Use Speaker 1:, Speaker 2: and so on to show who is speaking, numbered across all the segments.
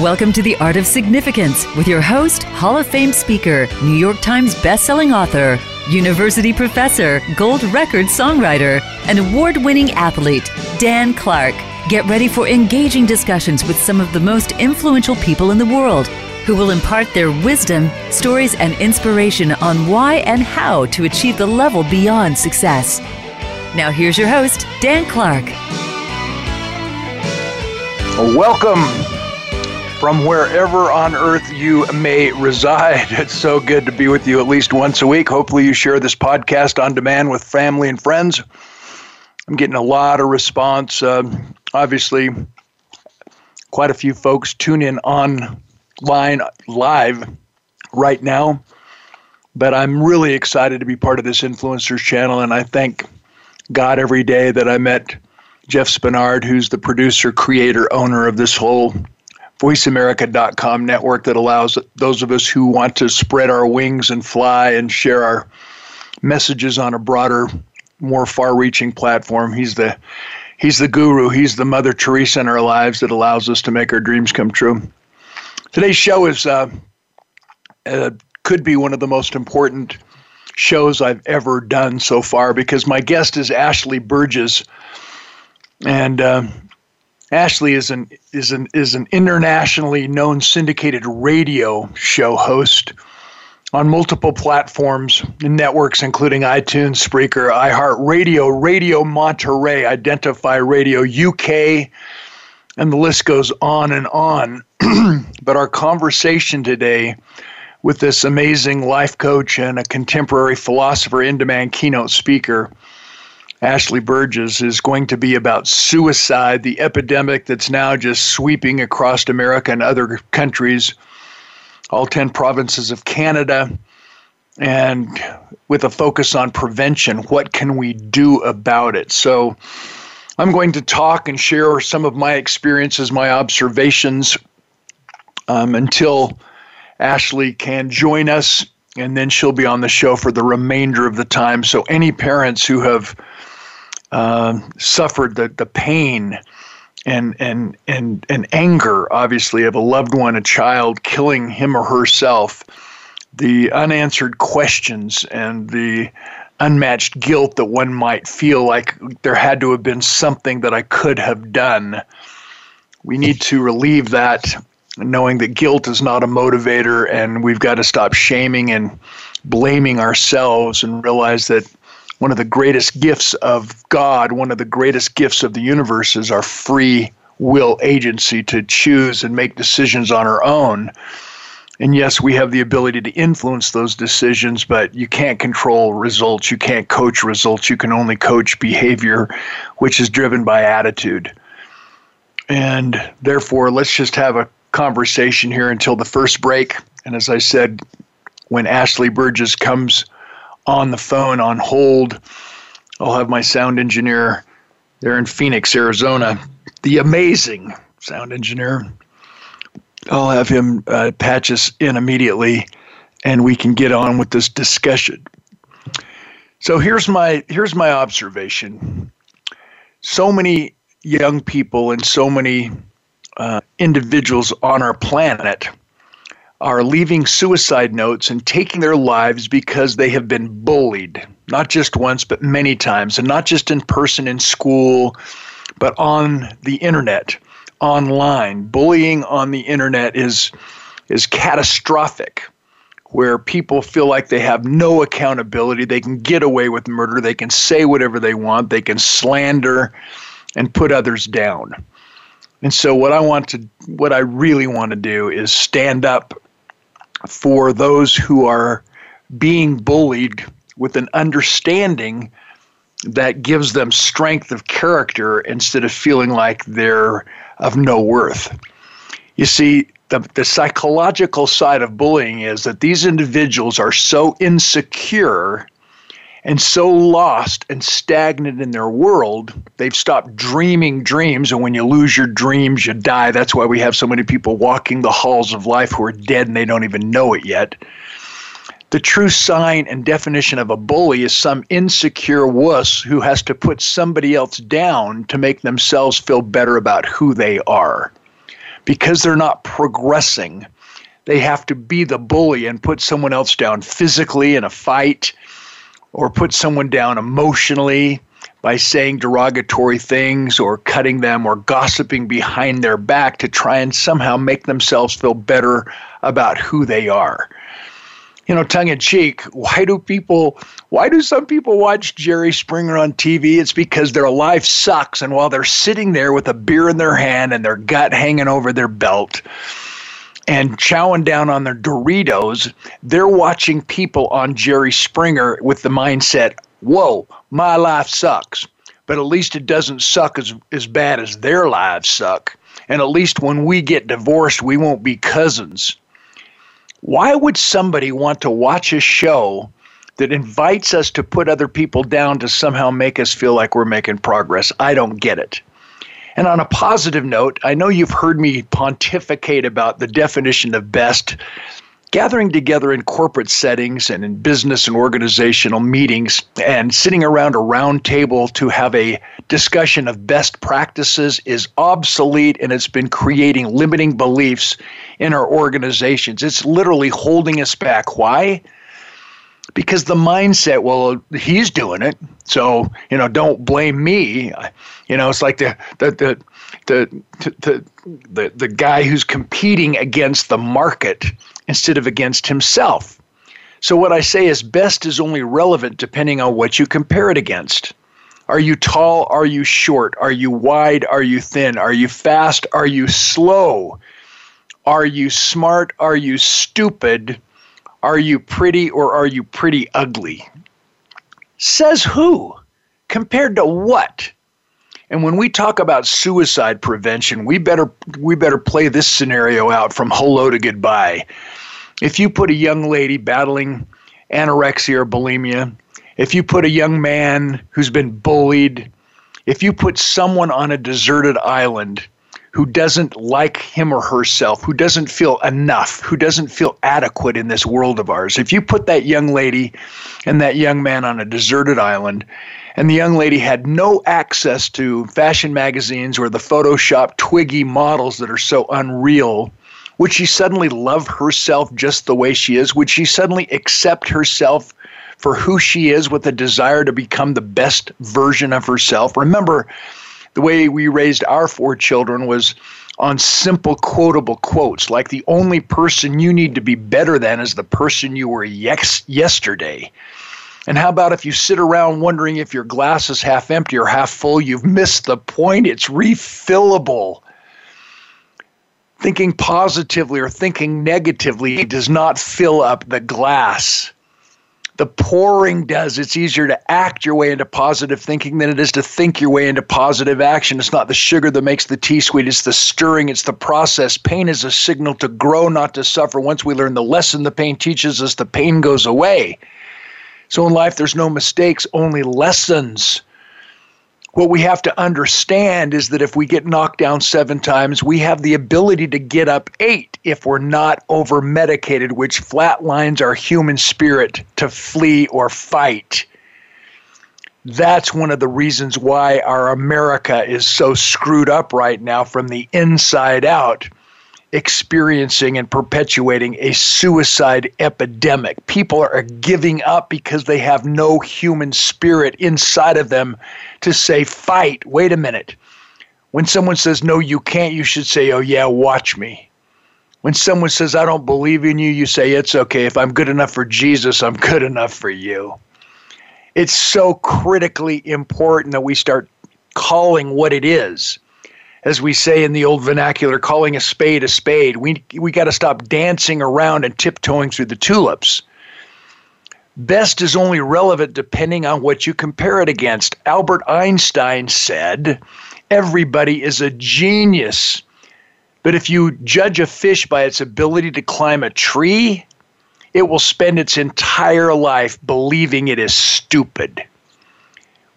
Speaker 1: Welcome to the Art of Significance with your host, Hall of Fame speaker, New York Times bestselling author, university professor, gold record songwriter, and award winning athlete, Dan Clark. Get ready for engaging discussions with some of the most influential people in the world who will impart their wisdom, stories, and inspiration on why and how to achieve the level beyond success. Now, here's your host, Dan Clark.
Speaker 2: Welcome from wherever on earth you may reside. It's so good to be with you at least once a week. Hopefully, you share this podcast on demand with family and friends. I'm getting a lot of response. Uh, obviously, quite a few folks tune in online live right now. But I'm really excited to be part of this influencers channel, and I thank God every day that I met Jeff Spenard, who's the producer, creator, owner of this whole voiceamerica.com network that allows those of us who want to spread our wings and fly and share our messages on a broader, more far-reaching platform. He's the he's the guru. He's the Mother Teresa in our lives that allows us to make our dreams come true. Today's show is uh, uh, could be one of the most important shows I've ever done so far because my guest is Ashley Burgess, and uh, Ashley is an is an is an internationally known syndicated radio show host on multiple platforms and networks, including iTunes, Spreaker, iHeartRadio, Radio Monterey, Identify Radio UK, and the list goes on and on. but our conversation today with this amazing life coach and a contemporary philosopher in demand keynote speaker Ashley Burgess is going to be about suicide, the epidemic that's now just sweeping across America and other countries, all 10 provinces of Canada, and with a focus on prevention. What can we do about it? So, I'm going to talk and share some of my experiences, my observations um, until Ashley can join us, and then she'll be on the show for the remainder of the time. So, any parents who have uh, suffered the, the pain and, and, and, and anger, obviously, of a loved one, a child killing him or herself, the unanswered questions and the unmatched guilt that one might feel like there had to have been something that I could have done. We need to relieve that, knowing that guilt is not a motivator, and we've got to stop shaming and blaming ourselves and realize that one of the greatest gifts of God, one of the greatest gifts of the universe is our free will agency to choose and make decisions on our own. And yes, we have the ability to influence those decisions, but you can't control results. You can't coach results. You can only coach behavior, which is driven by attitude. And therefore, let's just have a conversation here until the first break. And as I said, when Ashley Burgess comes on the phone on hold. I'll have my sound engineer there in Phoenix, Arizona, the amazing sound engineer. I'll have him uh, patch us in immediately, and we can get on with this discussion. So here's my here's my observation. So many young people and so many uh, individuals on our planet are leaving suicide notes and taking their lives because they have been bullied, not just once, but many times, and not just in person in school, but on the internet, online. Bullying on the internet is, is catastrophic. Where people feel like they have no accountability, they can get away with murder, they can say whatever they want, they can slander and put others down. And so what I want to what I really want to do is stand up for those who are being bullied with an understanding that gives them strength of character instead of feeling like they're of no worth. You see, the, the psychological side of bullying is that these individuals are so insecure and so lost and stagnant in their world, they've stopped dreaming dreams. And when you lose your dreams, you die. That's why we have so many people walking the halls of life who are dead and they don't even know it yet. The true sign and definition of a bully is some insecure wuss who has to put somebody else down to make themselves feel better about who they are. because they're not progressing, they have to be the bully and put someone else down physically in a fight or put someone down emotionally by saying derogatory things or cutting them or gossiping behind their back to try and somehow make themselves feel better about who they are. You know, tongue in cheek, why do people, why do some people watch Jerry Springer on TV? It's because their life sucks. And while they're sitting there with a beer in their hand and their gut hanging over their belt, and chowing down on their Doritos, they're watching people on Jerry Springer with the mindset, whoa, my life sucks. But at least it doesn't suck as, as bad as their lives suck. And at least when we get divorced, we won't be cousins. Why would somebody want to watch a show that invites us to put other people down to somehow make us feel like we're making progress? I don't get it. And on a positive note, I know you've heard me pontificate about the definition of best gathering together in corporate settings and in business and organizational meetings and sitting around a round table to have a discussion of best practices is obsolete and it's been creating limiting beliefs in our organizations. It's literally holding us back. Why? Because the mindset, well, he's doing it, so you know, don't blame me. You know, it's like the the the the the, the, the guy who's competing against the market instead of against himself. So, what I say is best is only relevant depending on what you compare it against. Are you tall? Are you short? Are you wide? Are you thin? Are you fast? Are you slow? Are you smart? Are you stupid? Are you pretty or are you pretty ugly? Says who? Compared to what? And when we talk about suicide prevention, we better we better play this scenario out from hello to goodbye. If you put a young lady battling anorexia or bulimia, if you put a young man who's been bullied, if you put someone on a deserted island who doesn't like him or herself, who doesn't feel enough, who doesn't feel adequate in this world of ours, if you put that young lady and that young man on a deserted island, and the young lady had no access to fashion magazines or the Photoshop Twiggy models that are so unreal, would she suddenly love herself just the way she is? Would she suddenly accept herself for who she is with a desire to become the best version of herself? Remember, the way we raised our four children was on simple quotable quotes like the only person you need to be better than is the person you were yes- yesterday. And how about if you sit around wondering if your glass is half empty or half full? You've missed the point. It's refillable thinking positively or thinking negatively does not fill up the glass. The pouring does. It's easier to act your way into positive thinking than it is to think your way into positive action. It's not the sugar that makes the tea sweet, it's the stirring, it's the process. Pain is a signal to grow, not to suffer. Once we learn the lesson the pain teaches us, the pain goes away. So in life, there's no mistakes, only lessons what we have to understand is that if we get knocked down seven times, we have the ability to get up eight if we're not over medicated, which flatlines our human spirit to flee or fight. That's one of the reasons why our America is so screwed up right now from the inside out experiencing and perpetuating a suicide epidemic. People are giving up because they have no human spirit inside of them to say, fight, wait a minute. When someone says, no, you can't, you should say, oh, yeah, watch me. When someone says, I don't believe in you, you say, it's okay. If I'm good enough for Jesus, I'm good enough for you. It's so critically important that we start calling what it is as we say in the old vernacular, calling a spade a spade. We, we got to stop dancing around and tiptoeing through the tulips. Best is only relevant depending on what you compare it against. Albert Einstein said, Everybody is a genius. But if you judge a fish by its ability to climb a tree, it will spend its entire life believing it is stupid.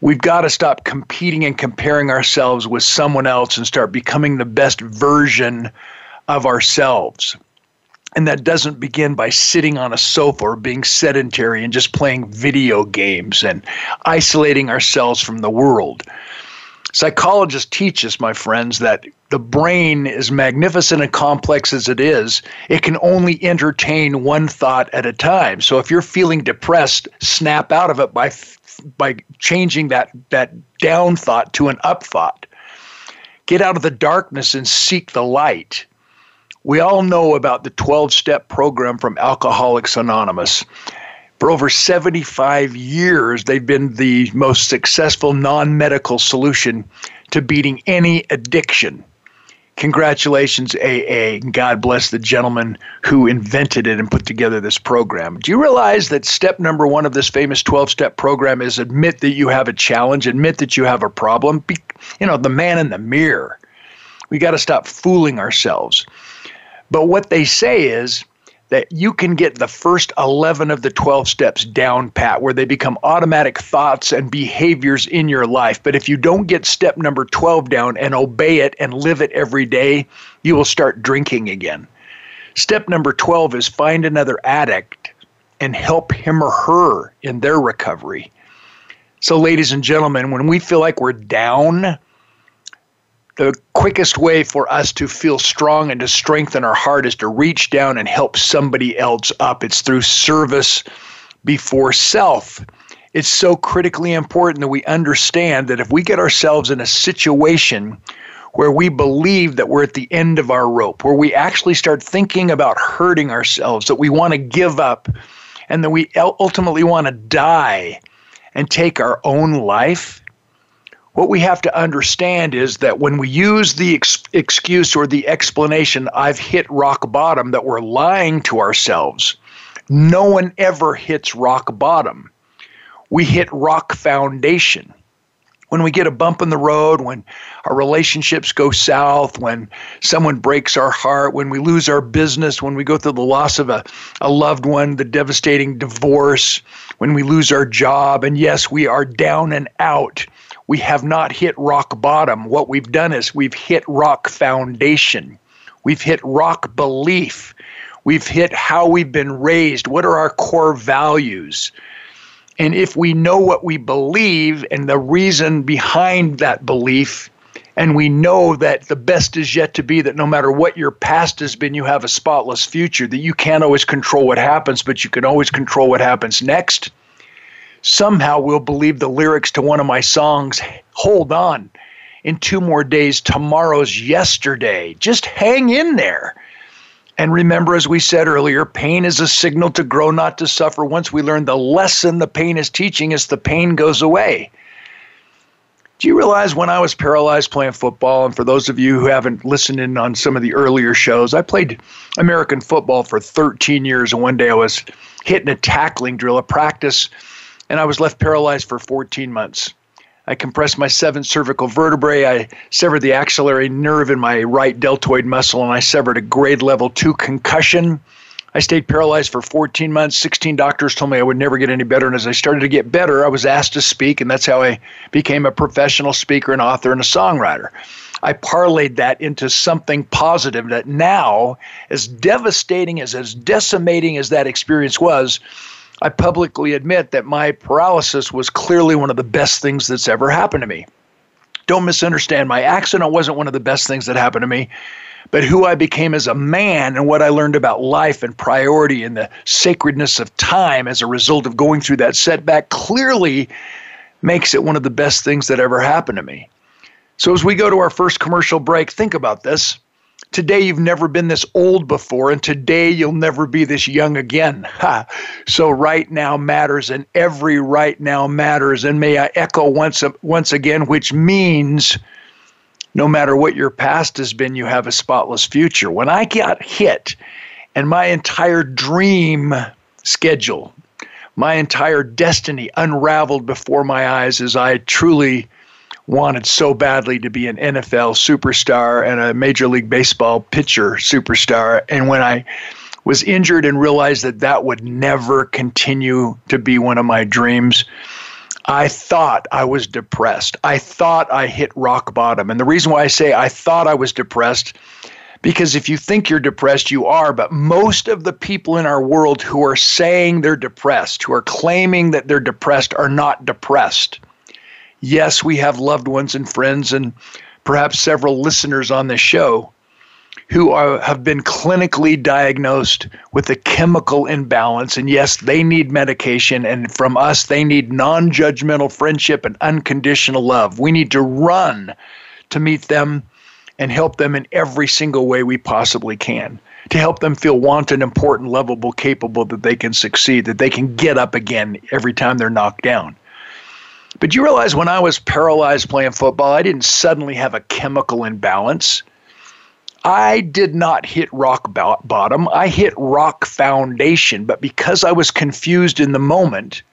Speaker 2: We've got to stop competing and comparing ourselves with someone else and start becoming the best version of ourselves. And that doesn't begin by sitting on a sofa or being sedentary and just playing video games and isolating ourselves from the world. Psychologists teach us, my friends, that the brain, as magnificent and complex as it is, it can only entertain one thought at a time. So if you're feeling depressed, snap out of it by by changing that that down thought to an up thought. Get out of the darkness and seek the light. We all know about the 12 step program from Alcoholics Anonymous. For over 75 years, they've been the most successful non medical solution to beating any addiction. Congratulations, AA. God bless the gentleman who invented it and put together this program. Do you realize that step number one of this famous 12 step program is admit that you have a challenge, admit that you have a problem? Be, you know, the man in the mirror. We got to stop fooling ourselves. But what they say is that you can get the first 11 of the 12 steps down pat, where they become automatic thoughts and behaviors in your life. But if you don't get step number 12 down and obey it and live it every day, you will start drinking again. Step number 12 is find another addict and help him or her in their recovery. So, ladies and gentlemen, when we feel like we're down, the quickest way for us to feel strong and to strengthen our heart is to reach down and help somebody else up. It's through service before self. It's so critically important that we understand that if we get ourselves in a situation where we believe that we're at the end of our rope, where we actually start thinking about hurting ourselves, that we want to give up, and that we ultimately want to die and take our own life, what we have to understand is that when we use the ex- excuse or the explanation, I've hit rock bottom, that we're lying to ourselves. No one ever hits rock bottom. We hit rock foundation. When we get a bump in the road, when our relationships go south, when someone breaks our heart, when we lose our business, when we go through the loss of a, a loved one, the devastating divorce, when we lose our job, and yes, we are down and out we have not hit rock bottom. What we've done is we've hit rock foundation. We've hit rock belief. We've hit how we've been raised. What are our core values? And if we know what we believe and the reason behind that belief, and we know that the best is yet to be, that no matter what your past has been, you have a spotless future, that you can't always control what happens, but you can always control what happens next somehow we'll believe the lyrics to one of my songs, Hold On. In two more days, tomorrow's yesterday. Just hang in there. And remember, as we said earlier, pain is a signal to grow, not to suffer. Once we learn the lesson the pain is teaching us, the pain goes away. Do you realize when I was paralyzed playing football, and for those of you who haven't listened in on some of the earlier shows, I played American football for 13 years, and one day I was hitting a tackling drill, a practice and I was left paralyzed for 14 months. I compressed my seventh cervical vertebrae. I severed the axillary nerve in my right deltoid muscle, and I severed a grade level two concussion. I stayed paralyzed for 14 months. 16 doctors told me I would never get any better. And as I started to get better, I was asked to speak, and that's how I became a professional speaker and author and a songwriter. I parlayed that into something positive that now, as devastating as as decimating as that experience was, I publicly admit that my paralysis was clearly one of the best things that's ever happened to me. Don't misunderstand, my accident wasn't one of the best things that happened to me, but who I became as a man and what I learned about life and priority and the sacredness of time as a result of going through that setback clearly makes it one of the best things that ever happened to me. So, as we go to our first commercial break, think about this. Today you've never been this old before, and today you'll never be this young again. So right now matters, and every right now matters. And may I echo once once again, which means no matter what your past has been, you have a spotless future. When I got hit, and my entire dream schedule, my entire destiny unraveled before my eyes as I truly wanted so badly to be an NFL superstar and a Major League Baseball pitcher superstar. And when I was injured and realized that that would never continue to be one of my dreams, I thought I was depressed. I thought I hit rock bottom. And the reason why I say I thought I was depressed because if you think you're depressed, you are. But most of the people in our world who are saying they're depressed, who are claiming that they're depressed, are not depressed. Yes, we have loved ones and friends and perhaps several listeners on this show who are, have been clinically diagnosed with a chemical imbalance. And yes, they need medication. And from us, they need non judgmental friendship and unconditional love. We need to run to meet them and help them in every single way we possibly can to help them feel wanted, important, lovable, capable, that they can succeed, that they can get up again every time they're knocked down. But you realize when I was paralyzed playing football, I didn't suddenly have a chemical imbalance. I did not hit rock bottom. I hit rock foundation. But because I was confused in the moment,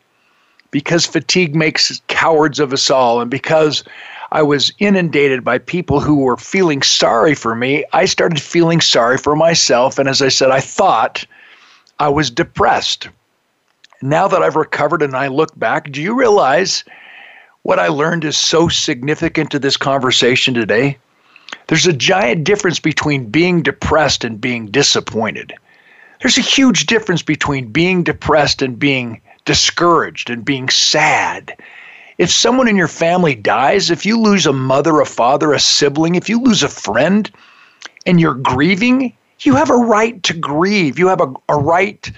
Speaker 2: because fatigue makes cowards of us all, and because I was inundated by people who were feeling sorry for me, I started feeling sorry for myself. And as I said, I thought I was depressed. Now that I've recovered and I look back, do you realize what I learned is so significant to this conversation today? There's a giant difference between being depressed and being disappointed. There's a huge difference between being depressed and being discouraged and being sad if someone in your family dies, if you lose a mother, a father, a sibling, if you lose a friend and you're grieving, you have a right to grieve. You have a, a right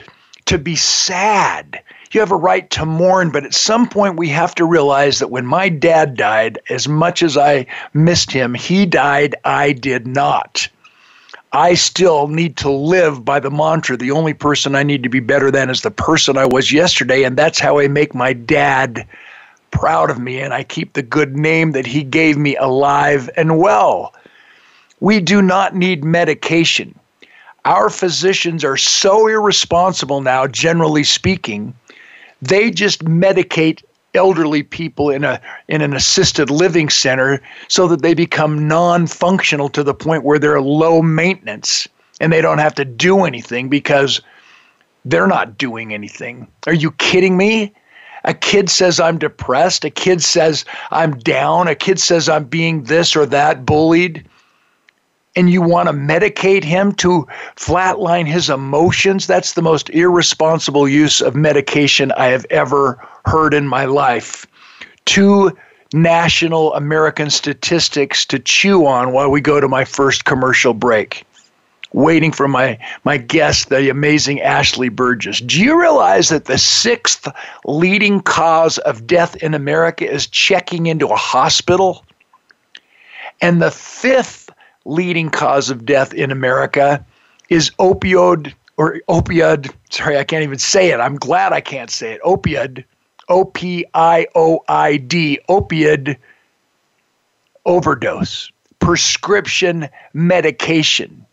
Speaker 2: to be sad. You have a right to mourn. But at some point, we have to realize that when my dad died, as much as I missed him, he died, I did not. I still need to live by the mantra the only person I need to be better than is the person I was yesterday. And that's how I make my dad proud of me and I keep the good name that He gave me alive and well. We do not need medication. Our physicians are so irresponsible now, generally speaking, they just medicate elderly people in a in an assisted living center so that they become non-functional to the point where they're low maintenance and they don't have to do anything because they're not doing anything. Are you kidding me? A kid says I'm depressed. A kid says I'm down. A kid says I'm being this or that, bullied. And you want to medicate him to flatline his emotions? That's the most irresponsible use of medication I have ever heard in my life. Two national American statistics to chew on while we go to my first commercial break waiting for my, my guest, the amazing Ashley Burgess. Do you realize that the sixth leading cause of death in America is checking into a hospital? And the fifth leading cause of death in America is opioid or opioid. Sorry, I can't even say it. I'm glad I can't say it. Opioid, O P I O I D, opioid overdose, prescription medication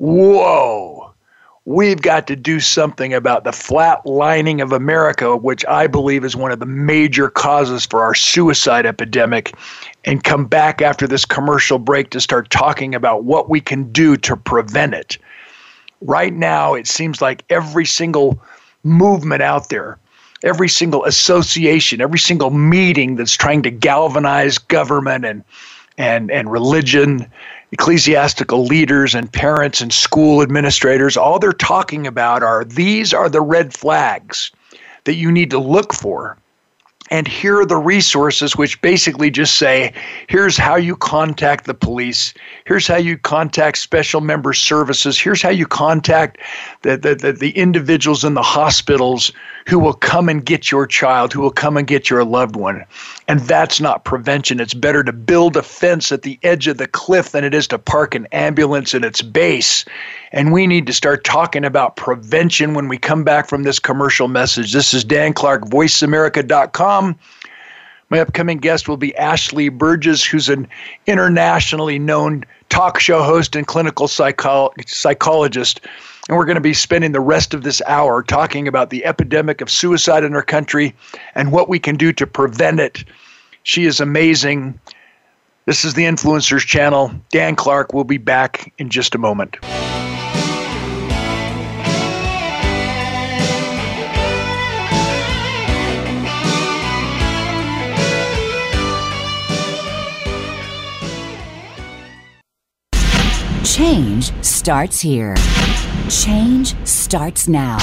Speaker 2: whoa, we've got to do something about the flatlining of America, which I believe is one of the major causes for our suicide epidemic, and come back after this commercial break to start talking about what we can do to prevent it. Right now, it seems like every single movement out there, every single association, every single meeting that's trying to galvanize government and and and religion ecclesiastical leaders and parents and school administrators, all they're talking about are these are the red flags that you need to look for. And here are the resources, which basically just say here's how you contact the police, here's how you contact special member services, here's how you contact the, the, the, the, individuals in the hospitals who will come and get your child, who will come and get your loved one. And that's not prevention. It's better to build a fence at the edge of the cliff than it is to park an ambulance in its base. And we need to start talking about prevention when we come back from this commercial message. This is Dan Clark, voiceamerica.com. My upcoming guest will be Ashley Burgess, who's an internationally known talk show host and clinical psycho- psychologist. And we're going to be spending the rest of this hour talking about the epidemic of suicide in our country and what we can do to prevent it. She is amazing. This is the Influencers Channel. Dan Clark will be back in just a moment.
Speaker 1: Change starts here. Change starts now.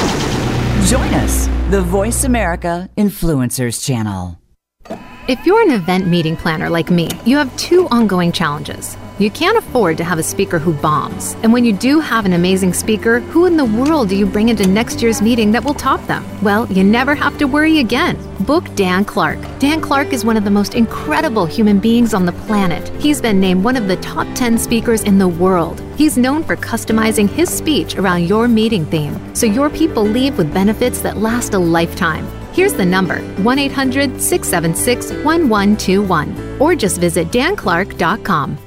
Speaker 1: Join us, the Voice America Influencers Channel.
Speaker 3: If you're an event meeting planner like me, you have two ongoing challenges. You can't afford to have a speaker who bombs. And when you do have an amazing speaker, who in the world do you bring into next year's meeting that will top them? Well, you never have to worry again. Book Dan Clark. Dan Clark is one of the most incredible human beings on the planet. He's been named one of the top 10 speakers in the world. He's known for customizing his speech around your meeting theme, so your people leave with benefits that last a lifetime. Here's the number 1 800 676 1121 or just visit danclark.com.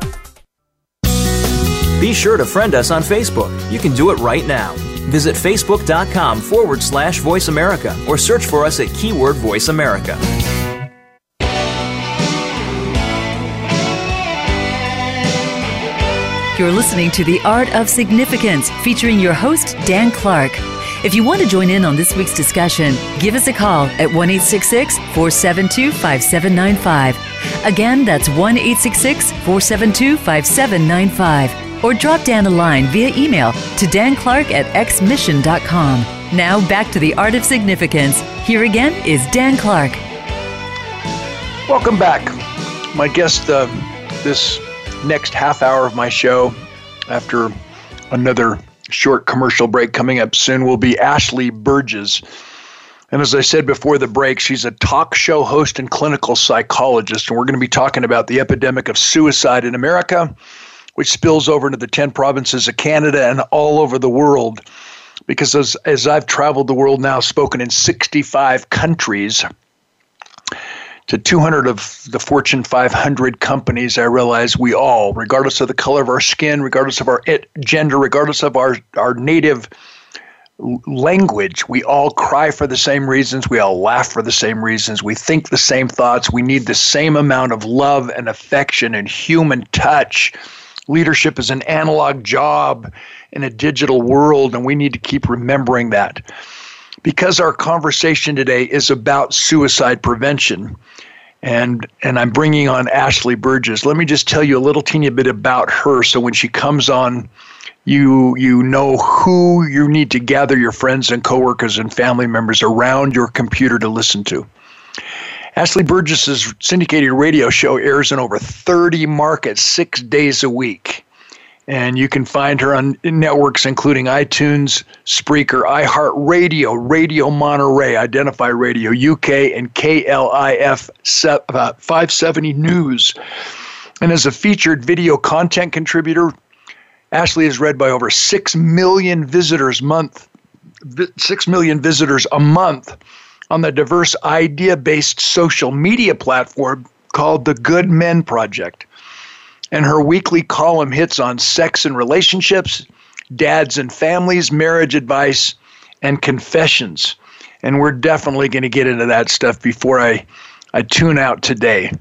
Speaker 4: Be sure to friend us on Facebook. You can do it right now. Visit facebook.com forward slash voice America or search for us at keyword voice America.
Speaker 1: You're listening to The Art of Significance featuring your host, Dan Clark. If you want to join in on this week's discussion, give us a call at 1 472 5795. Again, that's 1 472 5795 or drop Dan a line via email to danclark at xmission.com. Now back to the art of significance. Here again is Dan Clark.
Speaker 2: Welcome back. My guest uh, this next half hour of my show, after another short commercial break coming up soon, will be Ashley Burgess. And as I said before the break, she's a talk show host and clinical psychologist. And we're going to be talking about the epidemic of suicide in America which spills over into the 10 provinces of Canada and all over the world. Because as, as I've traveled the world now, spoken in 65 countries, to 200 of the Fortune 500 companies, I realize we all, regardless of the color of our skin, regardless of our gender, regardless of our, our native language, we all cry for the same reasons. We all laugh for the same reasons. We think the same thoughts. We need the same amount of love and affection and human touch leadership is an analog job in a digital world, and we need to keep remembering that. Because our conversation today is about suicide prevention, and and I'm bringing on Ashley Burgess. Let me just tell you a little teeny bit about her, so when she comes on, you you know who you need to gather your friends and coworkers and family members around your computer to listen to. Ashley Burgess's syndicated radio show airs in over 30 markets six days a week. And you can find her on networks including iTunes, Spreaker, iHeartRadio, Radio Monterey, Identify Radio UK, and KLIF uh, 570 News. And as a featured video content contributor, Ashley is read by over 6 million visitors month 6 million visitors a month on the diverse idea based social media platform called the Good Men Project. And her weekly column hits on sex and relationships, dads and families, marriage advice, and confessions. And we're definitely going to get into that stuff before I, I tune out today.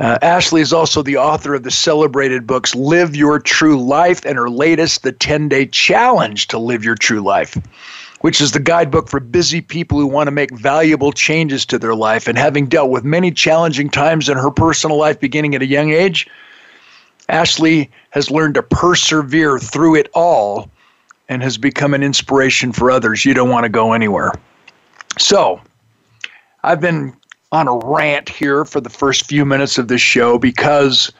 Speaker 2: Uh, Ashley is also the author of the celebrated books Live Your True Life and her latest, The 10 Day Challenge to Live Your True Life which is the guidebook for busy people who want to make valuable changes to their life. And having dealt with many challenging times in her personal life beginning at a young age, Ashley has learned to persevere through it all and has become an inspiration for others. You don't want to go anywhere. So, I've been on a rant here for the first few minutes of this show because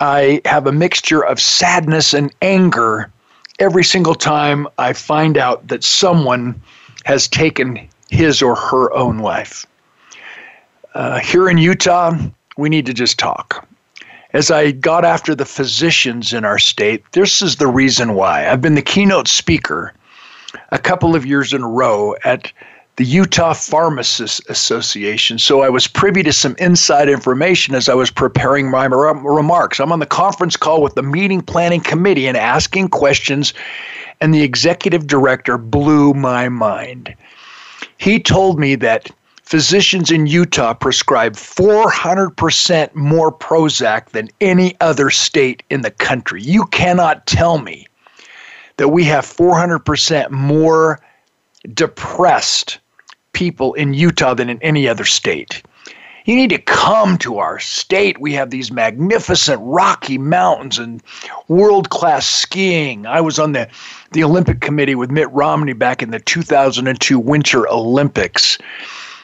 Speaker 2: I have a mixture of sadness and anger every single time I find out that someone has taken his or her own life. Uh, here in Utah, we need to just talk. As I got after the physicians in our state, this is the reason why. I've been the keynote speaker a couple of years in a row at the Utah Pharmacists Association. So I was privy to some inside information as I was preparing my remarks. I'm on the conference call with the meeting planning committee and asking questions, and the executive director blew my mind. He told me that physicians in Utah prescribe 400% more Prozac than any other state in the country. You cannot tell me that we have 400% more depressed people in Utah than in any other state. You need to come to our state. We have these magnificent Rocky Mountains and world class skiing. I was on the, the Olympic Committee with Mitt Romney back in the 2002 Winter Olympics.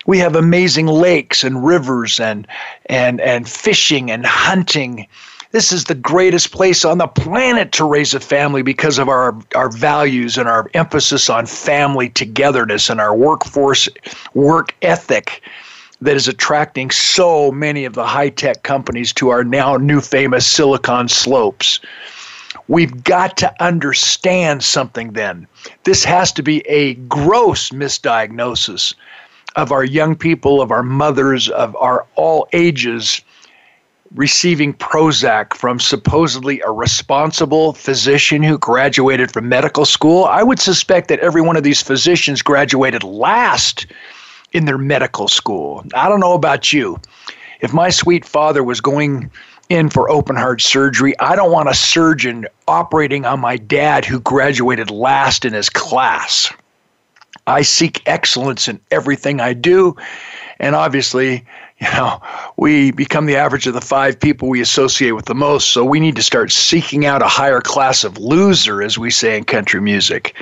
Speaker 2: We have amazing lakes and rivers and, and, and fishing and hunting. This is the greatest place on the planet to raise a family because of our, our values and our emphasis on family togetherness and our workforce work ethic that is attracting so many of the high tech companies to our now new famous Silicon slopes. We've got to understand something then. This has to be a gross misdiagnosis of our young people, of our mothers, of our all ages receiving Prozac from supposedly a responsible physician who graduated from medical school. I would suspect that every one of these physicians graduated last in their medical school. I don't know about you. If my sweet father was going in for open heart surgery, I don't want a surgeon operating on my dad who graduated last in his class. I seek excellence in everything I do. And obviously, you know, we become the average of the five people we associate with the most. So we need to start seeking out a higher class of loser, as we say in country music.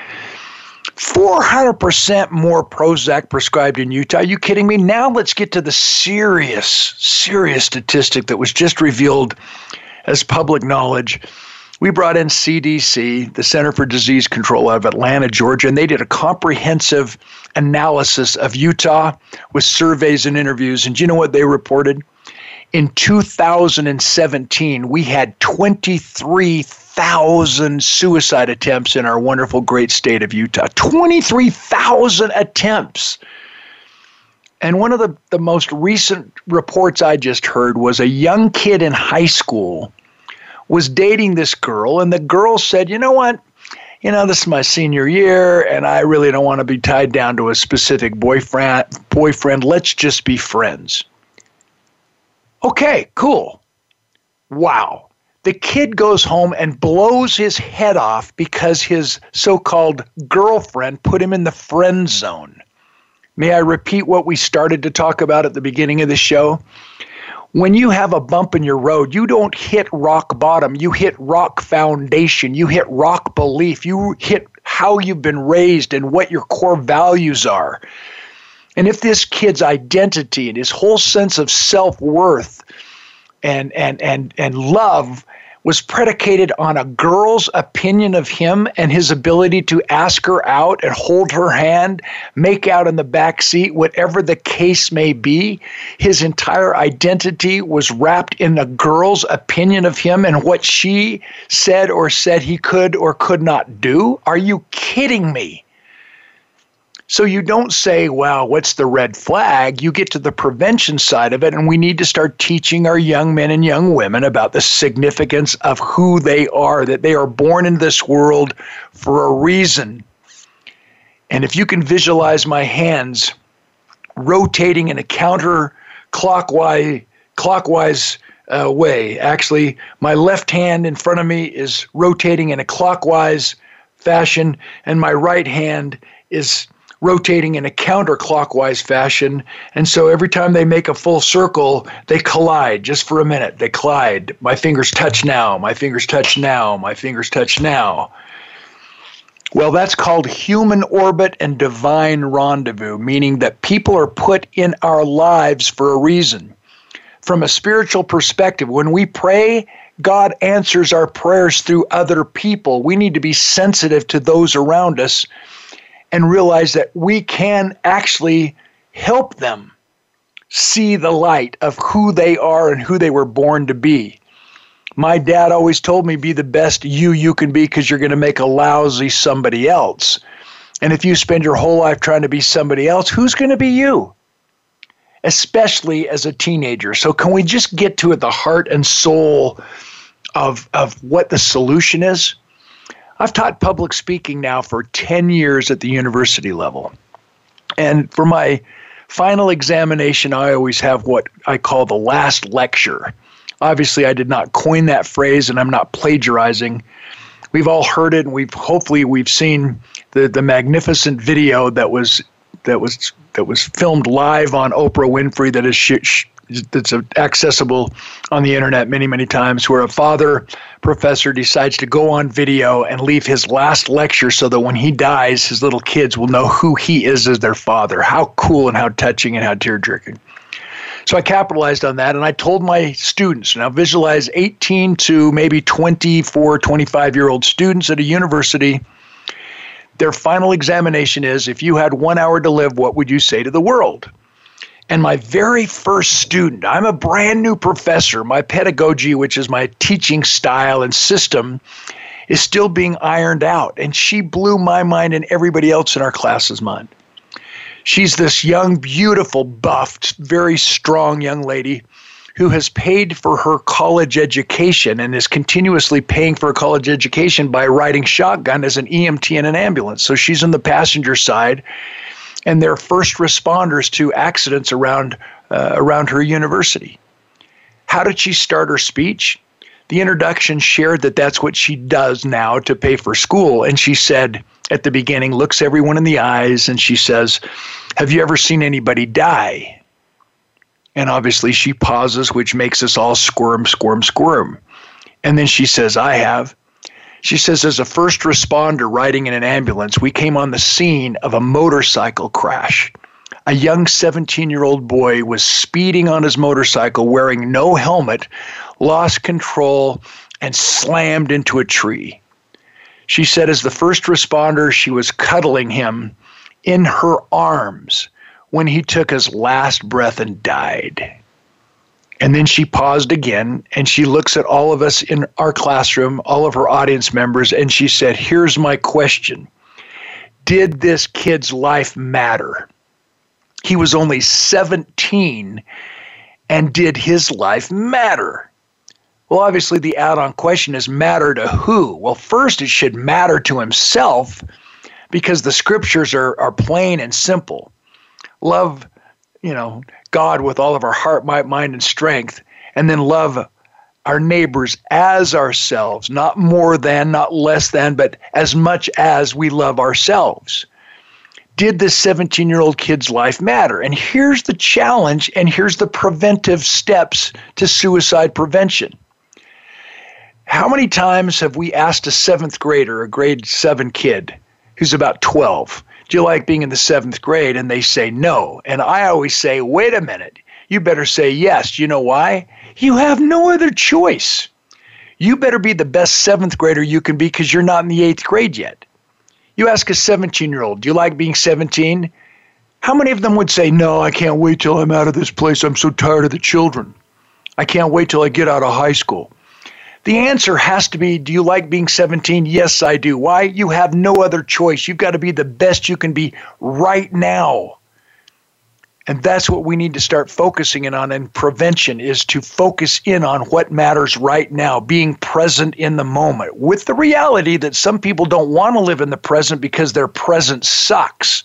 Speaker 2: 400% more Prozac prescribed in Utah. Are you kidding me? Now let's get to the serious, serious statistic that was just revealed as public knowledge. We brought in CDC, the Center for Disease Control of Atlanta, Georgia, and they did a comprehensive analysis of Utah with surveys and interviews. And do you know what they reported? In 2017, we had 23,000 suicide attempts in our wonderful great state of Utah. 23,000 attempts. And one of the, the most recent reports I just heard was a young kid in high school was dating this girl, and the girl said, You know what? You know, this is my senior year, and I really don't want to be tied down to a specific boyfriend. Boyfriend, let's just be friends. Okay, cool. Wow the kid goes home and blows his head off because his so called girlfriend put him in the friend zone. May I repeat what we started to talk about at the beginning of the show? When you have a bump in your road, you don't hit rock bottom, you hit rock foundation, you hit rock belief, you hit how you've been raised and what your core values are. And if this kid's identity and his whole sense of self worth and, and, and, and love was predicated on a girl's opinion of him and his ability to ask her out and hold her hand, make out in the back seat, whatever the case may be. His entire identity was wrapped in a girl's opinion of him and what she said or said he could or could not do. Are you kidding me? So you don't say, well, what's the red flag? You get to the prevention side of it, and we need to start teaching our young men and young women about the significance of who they are, that they are born in this world for a reason. And if you can visualize my hands rotating in a counterclockwise clockwise uh, way, actually, my left hand in front of me is rotating in a clockwise fashion, and my right hand is rotating in a counterclockwise fashion. And so every time they make a full circle, they collide just for a minute. They collide. My fingers touch now. My fingers touch now. My fingers touch now. Well, that's called human orbit and divine rendezvous, meaning that people are put in our lives for a reason. From a spiritual perspective, when we pray, God answers our prayers through other people. We need to be sensitive to those around us and realize that we can actually help them see the light of who they are and who they were born to be. My dad always told me, be the best you you can be because you're going to make a lousy somebody else. And if you spend your whole life trying to be somebody else, who's going to be you? Especially as a teenager. So, can we just get to it—the heart and soul of, of what the solution is? I've taught public speaking now for 10 years at the university level. And for my final examination, I always have what I call the last lecture. Obviously, I did not coin that phrase, and I'm not plagiarizing. We've all heard it, and we've hopefully we've seen the the magnificent video that was that was that was filmed live on Oprah Winfrey that is sh- that's accessible on the internet many many times where a father professor decides to go on video and leave his last lecture so that when he dies his little kids will know who he is as their father how cool and how touching and how tear-jerking so I capitalized on that and I told my students, now visualize 18 to maybe 24, 25 year old students at a university. Their final examination is if you had one hour to live, what would you say to the world? And my very first student, I'm a brand new professor. My pedagogy, which is my teaching style and system, is still being ironed out. And she blew my mind and everybody else in our class's mind. She's this young, beautiful, buffed, very strong young lady who has paid for her college education and is continuously paying for a college education by riding shotgun as an EMT in an ambulance. So she's on the passenger side, and they're first responders to accidents around uh, around her university. How did she start her speech? The introduction shared that that's what she does now to pay for school, and she said at the beginning, looks everyone in the eyes, and she says, "Have you ever seen anybody die?" And obviously, she pauses, which makes us all squirm, squirm, squirm. And then she says, I have. She says, as a first responder riding in an ambulance, we came on the scene of a motorcycle crash. A young 17 year old boy was speeding on his motorcycle wearing no helmet, lost control, and slammed into a tree. She said, as the first responder, she was cuddling him in her arms when he took his last breath and died. And then she paused again and she looks at all of us in our classroom, all of her audience members, and she said, Here's my question Did this kid's life matter? He was only 17, and did his life matter? Well, obviously, the add on question is matter to who? Well, first, it should matter to himself because the scriptures are, are plain and simple love, you know, God with all of our heart, mind, and strength, and then love our neighbors as ourselves, not more than, not less than, but as much as we love ourselves. Did this 17 year old kid's life matter? And here's the challenge, and here's the preventive steps to suicide prevention. How many times have we asked a seventh grader, a grade seven kid who's about 12, do you like being in the seventh grade? And they say no. And I always say, wait a minute. You better say yes. You know why? You have no other choice. You better be the best seventh grader you can be because you're not in the eighth grade yet. You ask a 17 year old, do you like being 17? How many of them would say, no, I can't wait till I'm out of this place. I'm so tired of the children. I can't wait till I get out of high school. The answer has to be Do you like being 17? Yes, I do. Why? You have no other choice. You've got to be the best you can be right now. And that's what we need to start focusing in on. And prevention is to focus in on what matters right now, being present in the moment, with the reality that some people don't want to live in the present because their present sucks.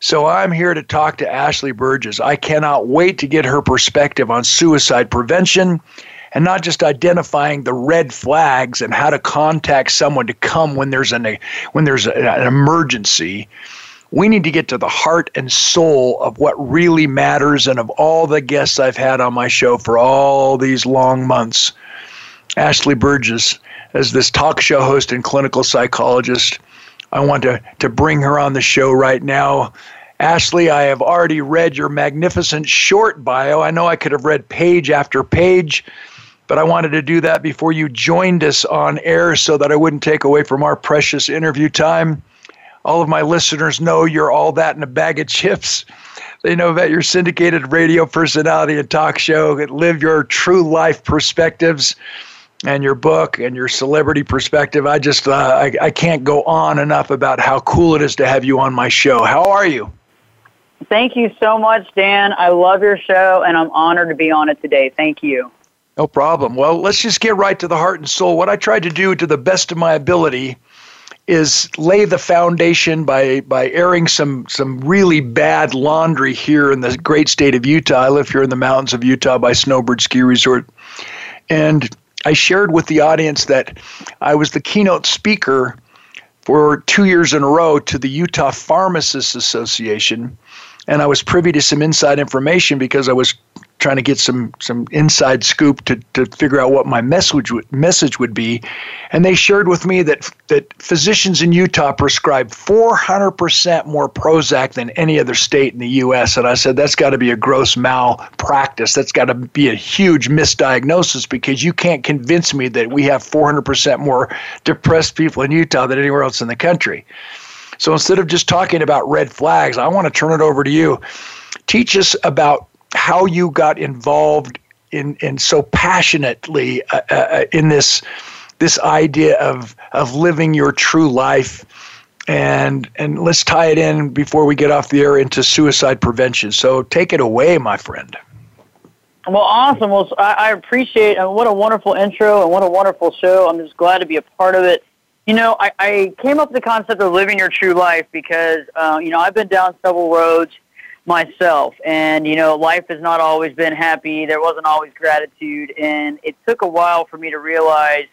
Speaker 2: So I'm here to talk to Ashley Berges. I cannot wait to get her perspective on suicide prevention and not just identifying the red flags and how to contact someone to come when there's an when there's an emergency. We need to get to the heart and soul of what really matters and of all the guests I've had on my show for all these long months. Ashley Berges, as this talk show host and clinical psychologist, I want to, to bring her on the show right now. Ashley, I have already read your magnificent short bio. I know I could have read page after page, but I wanted to do that before you joined us on air so that I wouldn't take away from our precious interview time. All of my listeners know you're all that in a bag of chips. They know about your syndicated radio personality and talk show, live your true life perspectives and your book and your celebrity perspective. I just uh, I, I can't go on enough about how cool it is to have you on my show. How are you?
Speaker 5: Thank you so much, Dan. I love your show and I'm honored to be on it today. Thank you.
Speaker 2: No problem. Well, let's just get right to the heart and soul. What I tried to do to the best of my ability is lay the foundation by by airing some some really bad laundry here in the great state of Utah. I live here in the mountains of Utah by Snowbird Ski Resort, and I shared with the audience that I was the keynote speaker for two years in a row to the Utah Pharmacists Association, and I was privy to some inside information because I was trying to get some some inside scoop to, to figure out what my message would, message would be, and they shared with me that that physicians in Utah prescribe 400% more Prozac than any other state in the U.S. And I said that's got to be a gross malpractice. That's got to be a huge misdiagnosis because you can't convince me that we have 400% more depressed people in Utah than anywhere else in the country. So instead of just talking about red flags, I want to turn it over to you. Teach us about how you got involved in, in so passionately uh, uh, uh, in this this idea of of living your true life. And and let's tie it in before we get off the air into suicide prevention. So take it away my friend.
Speaker 5: Well awesome. Well i, I appreciate uh, what a wonderful intro and what a wonderful show. I'm just glad to be a part of it. You know i, I came up with the concept of living your true life because uh, you know i've been down several roads myself. And, you know, life has not always been happy. There wasn't always gratitude. And it took a while for me to realize,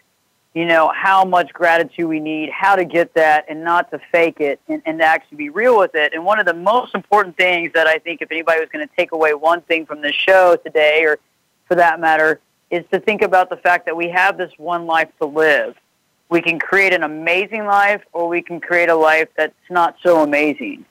Speaker 5: you know, how much gratitude we need, how to get that, and not to fake it, and, and to actually be real with it. And one of the most important things that I think if anybody was going to take away one thing from this show today, or for that matter, is to think about the fact that we have this one life to live. We can create an amazing life, or we can create a life that's not so amazing.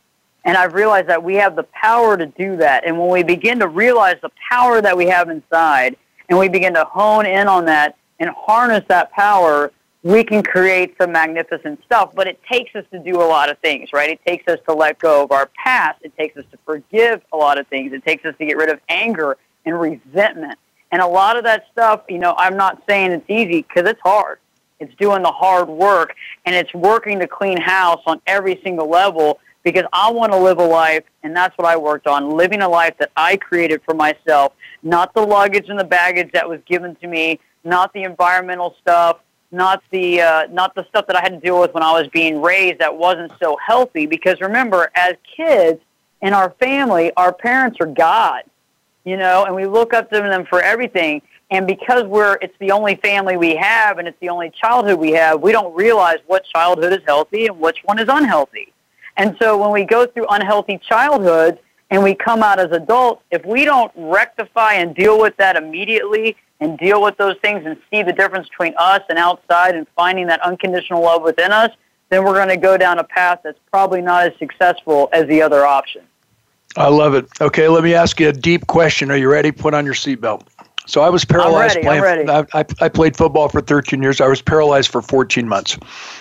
Speaker 5: And I've realized that we have the power to do that. And when we begin to realize the power that we have inside and we begin to hone in on that and harness that power, we can create some magnificent stuff. But it takes us to do a lot of things, right? It takes us to let go of our past. It takes us to forgive a lot of things. It takes us to get rid of anger and resentment. And a lot of that stuff, you know, I'm not saying it's easy because it's hard. It's doing the hard work and it's working to clean house on every single level because I want to live a life, and that's what I worked on, living a life that I created for myself, not the luggage and the baggage that was given to me, not the environmental stuff, not the uh, not the stuff that I had to deal with when I was being raised that wasn't so healthy. Because remember, as kids in our family, our parents are God, you know, and we look up to them for everything. And because we're it's the only family we have and it's the only childhood we have, we don't realize what childhood is healthy and which one is unhealthy. And so when we go through unhealthy childhoods and we come out as adults, if we don't rectify and deal with that immediately and deal with those things and see the difference between us and outside and finding that unconditional love within us, then we're going to go down a path that's probably not as successful as the other option.
Speaker 2: I love it. Okay, let me ask you a deep question. Are you ready? Put on your seatbelt. So I was paralyzed
Speaker 5: I'm ready,
Speaker 2: playing. I'm. I, I played football for 13 years. I was paralyzed for 14 months.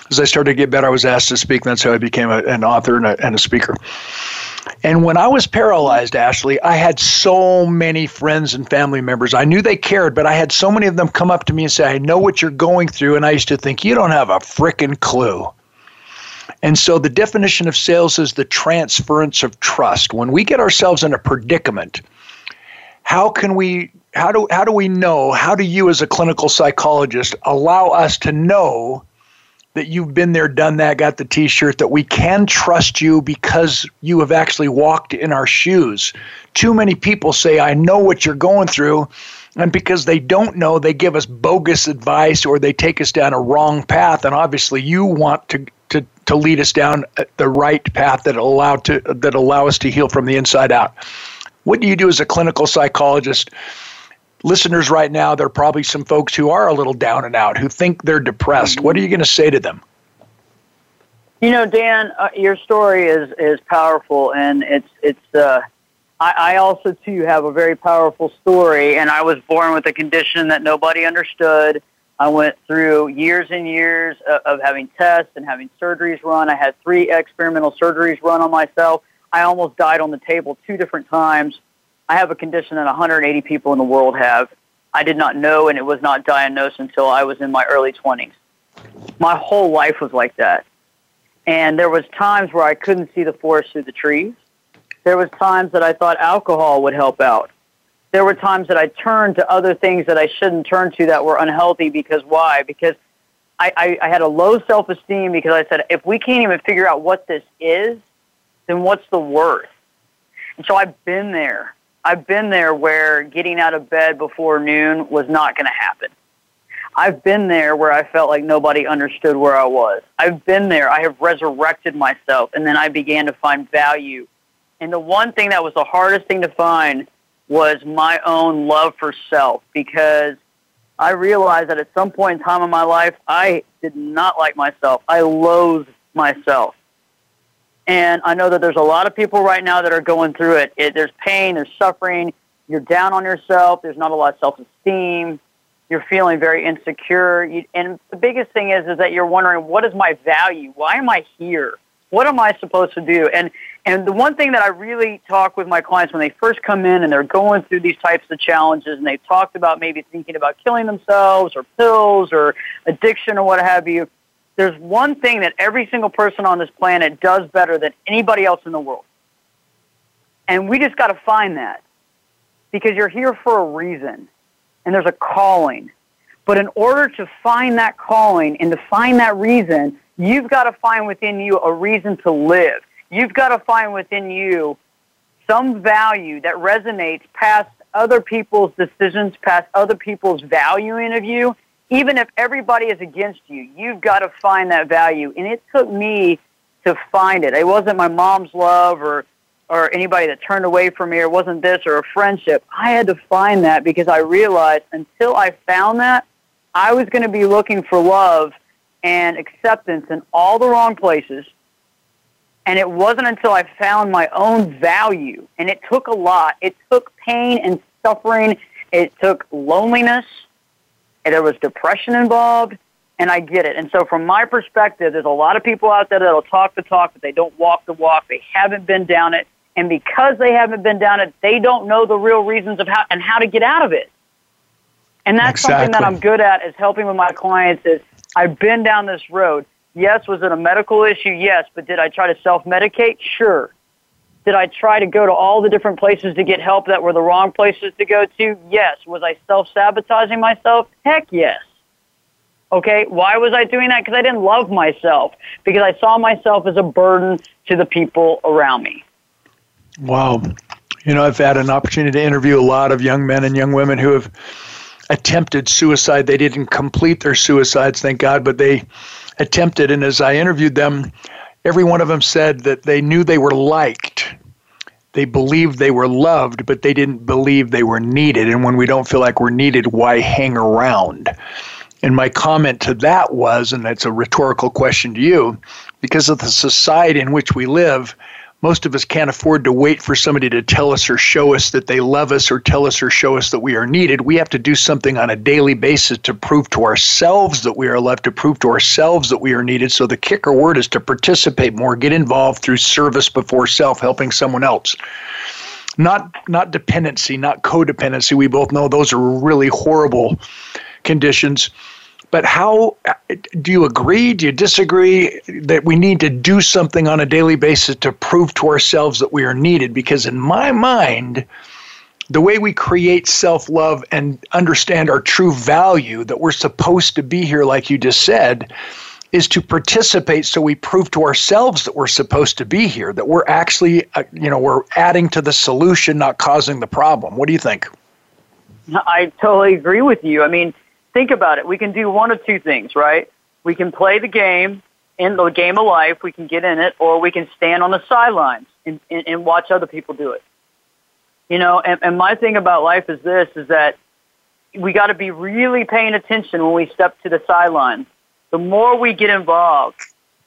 Speaker 2: As I started to get better, I was asked to speak. That's how I became a, an author and a, and a speaker. And when I was paralyzed, Ashley, I had so many friends and family members. I knew they cared, but I had so many of them come up to me and say, I know what you're going through. And I used to think, you don't have a freaking clue. And so the definition of sales is the transference of trust. When we get ourselves in a predicament, how can we how do how do we know how do you as a clinical psychologist allow us to know that you've been there done that got the t-shirt that we can trust you because you have actually walked in our shoes? Too many people say i know what you're going through and because they don't know they give us bogus advice or they take us down a wrong path and obviously you want to to, to lead us down uh, the right path that allow to that allow us to heal from the inside out. What do you do as a clinical psychologist listeners right now, there are probably some folks who are a little down and out, who think they're depressed. What are you going to say to them?
Speaker 5: You know, Dan, uh, your story is is powerful, and it's it's. Uh, I, I also too have a very powerful story, and I was born with a condition that nobody understood. I went through years and years of, of having tests and having surgeries run. I had three experimental surgeries run on myself. I almost died on the table two different times. I have a condition that 180 people in the world have. I did not know, and it was not diagnosed until I was in my early 20s. My whole life was like that. And there was times where I couldn't see the forest through the trees. There was times that I thought alcohol would help out. There were times that I turned to other things that I shouldn't turn to that were unhealthy because why? Because I, I, I had a low self esteem because I said, if we can't even figure out what this is, then what's the worth? And so I've been there. I've been there where getting out of bed before noon was not going to happen. I've been there where I felt like nobody understood where I was. I've been there. I have resurrected myself, and then I began to find value. And the one thing that was the hardest thing to find was my own love for self because I realized that at some point in time in my life, I did not like myself. I loathed myself. And I know that there's a lot of people right now that are going through it. it there's pain, there's suffering, you're down on yourself, there's not a lot of self esteem, you're feeling very insecure. You, and the biggest thing is, is that you're wondering, what is my value? Why am I here? What am I supposed to do? And, and the one thing that I really talk with my clients when they first come in and they're going through these types of challenges and they've talked about maybe thinking about killing themselves or pills or addiction or what have you, there's one thing that every single person on this planet does better than anybody else in the world. And we just got to find that because you're here for a reason and there's a calling. But in order to find that calling and to find that reason, you've got to find within you a reason to live. You've got to find within you some value that resonates past other people's decisions, past other people's valuing of you, even if everybody is against you, you've got to find that value. And it took me to find it. It wasn't my mom's love or or anybody that turned away from me or wasn't this or a friendship. I had to find that because I realized until I found that, I was going to be looking for love and acceptance in all the wrong places. And it wasn't until I found my own value, and it took a lot. It took pain and suffering. It took loneliness and there was depression involved, and I get it. And so, from my perspective, there's a lot of people out there that'll talk the talk, but they don't walk the walk. They haven't been down it, and because they haven't been down it, they don't know the real reasons of how and how to get out of it. And that's exactly. something that I'm good at is helping with my clients. Is I've been down this road. Yes, was it a medical issue? Yes, but did I try to self medicate? Sure. Did I try to go to all the different places to get help that were the wrong places to go to? Yes. Was I self sabotaging myself? Heck yes. Okay, why was I doing that? Because I didn't love myself, because I saw myself as a burden to the people around me.
Speaker 2: Wow. You know, I've had an opportunity to interview a lot of young men and young women who have attempted suicide. They didn't complete their suicides, thank God, but they attempted. And as I interviewed them, every one of them said that they knew they were liked. They believed they were loved, but they didn't believe they were needed. And when we don't feel like we're needed, why hang around? And my comment to that was, and that's a rhetorical question to you, because of the society in which we live, most of us can't afford to wait for somebody to tell us or show us that they love us or tell us or show us that we are needed. We have to do something on a daily basis to prove to ourselves that we are loved, to prove to ourselves that we are needed. So the kicker word is to participate more, get involved through service before self, helping someone else. Not not dependency, not codependency. We both know those are really horrible conditions but how do you agree? Do you disagree that we need to do something on a daily basis to prove to ourselves that we are needed? Because in my mind, the way we create self love and understand our true value that we're supposed to be here, like you just said, is to participate so we prove to ourselves that we're supposed to be here, that we're actually, uh, you know, we're adding to the solution, not causing the problem. What do you think?
Speaker 5: I totally agree with you. I mean, think about it. We can do one of two things, right? We can play the game in the game of life. We can get in it, or we can stand on the sidelines and, and, and watch other people do it. You know, and, and my thing about life is this: is that we got to be really paying attention when we step to the sidelines. The more we get involved,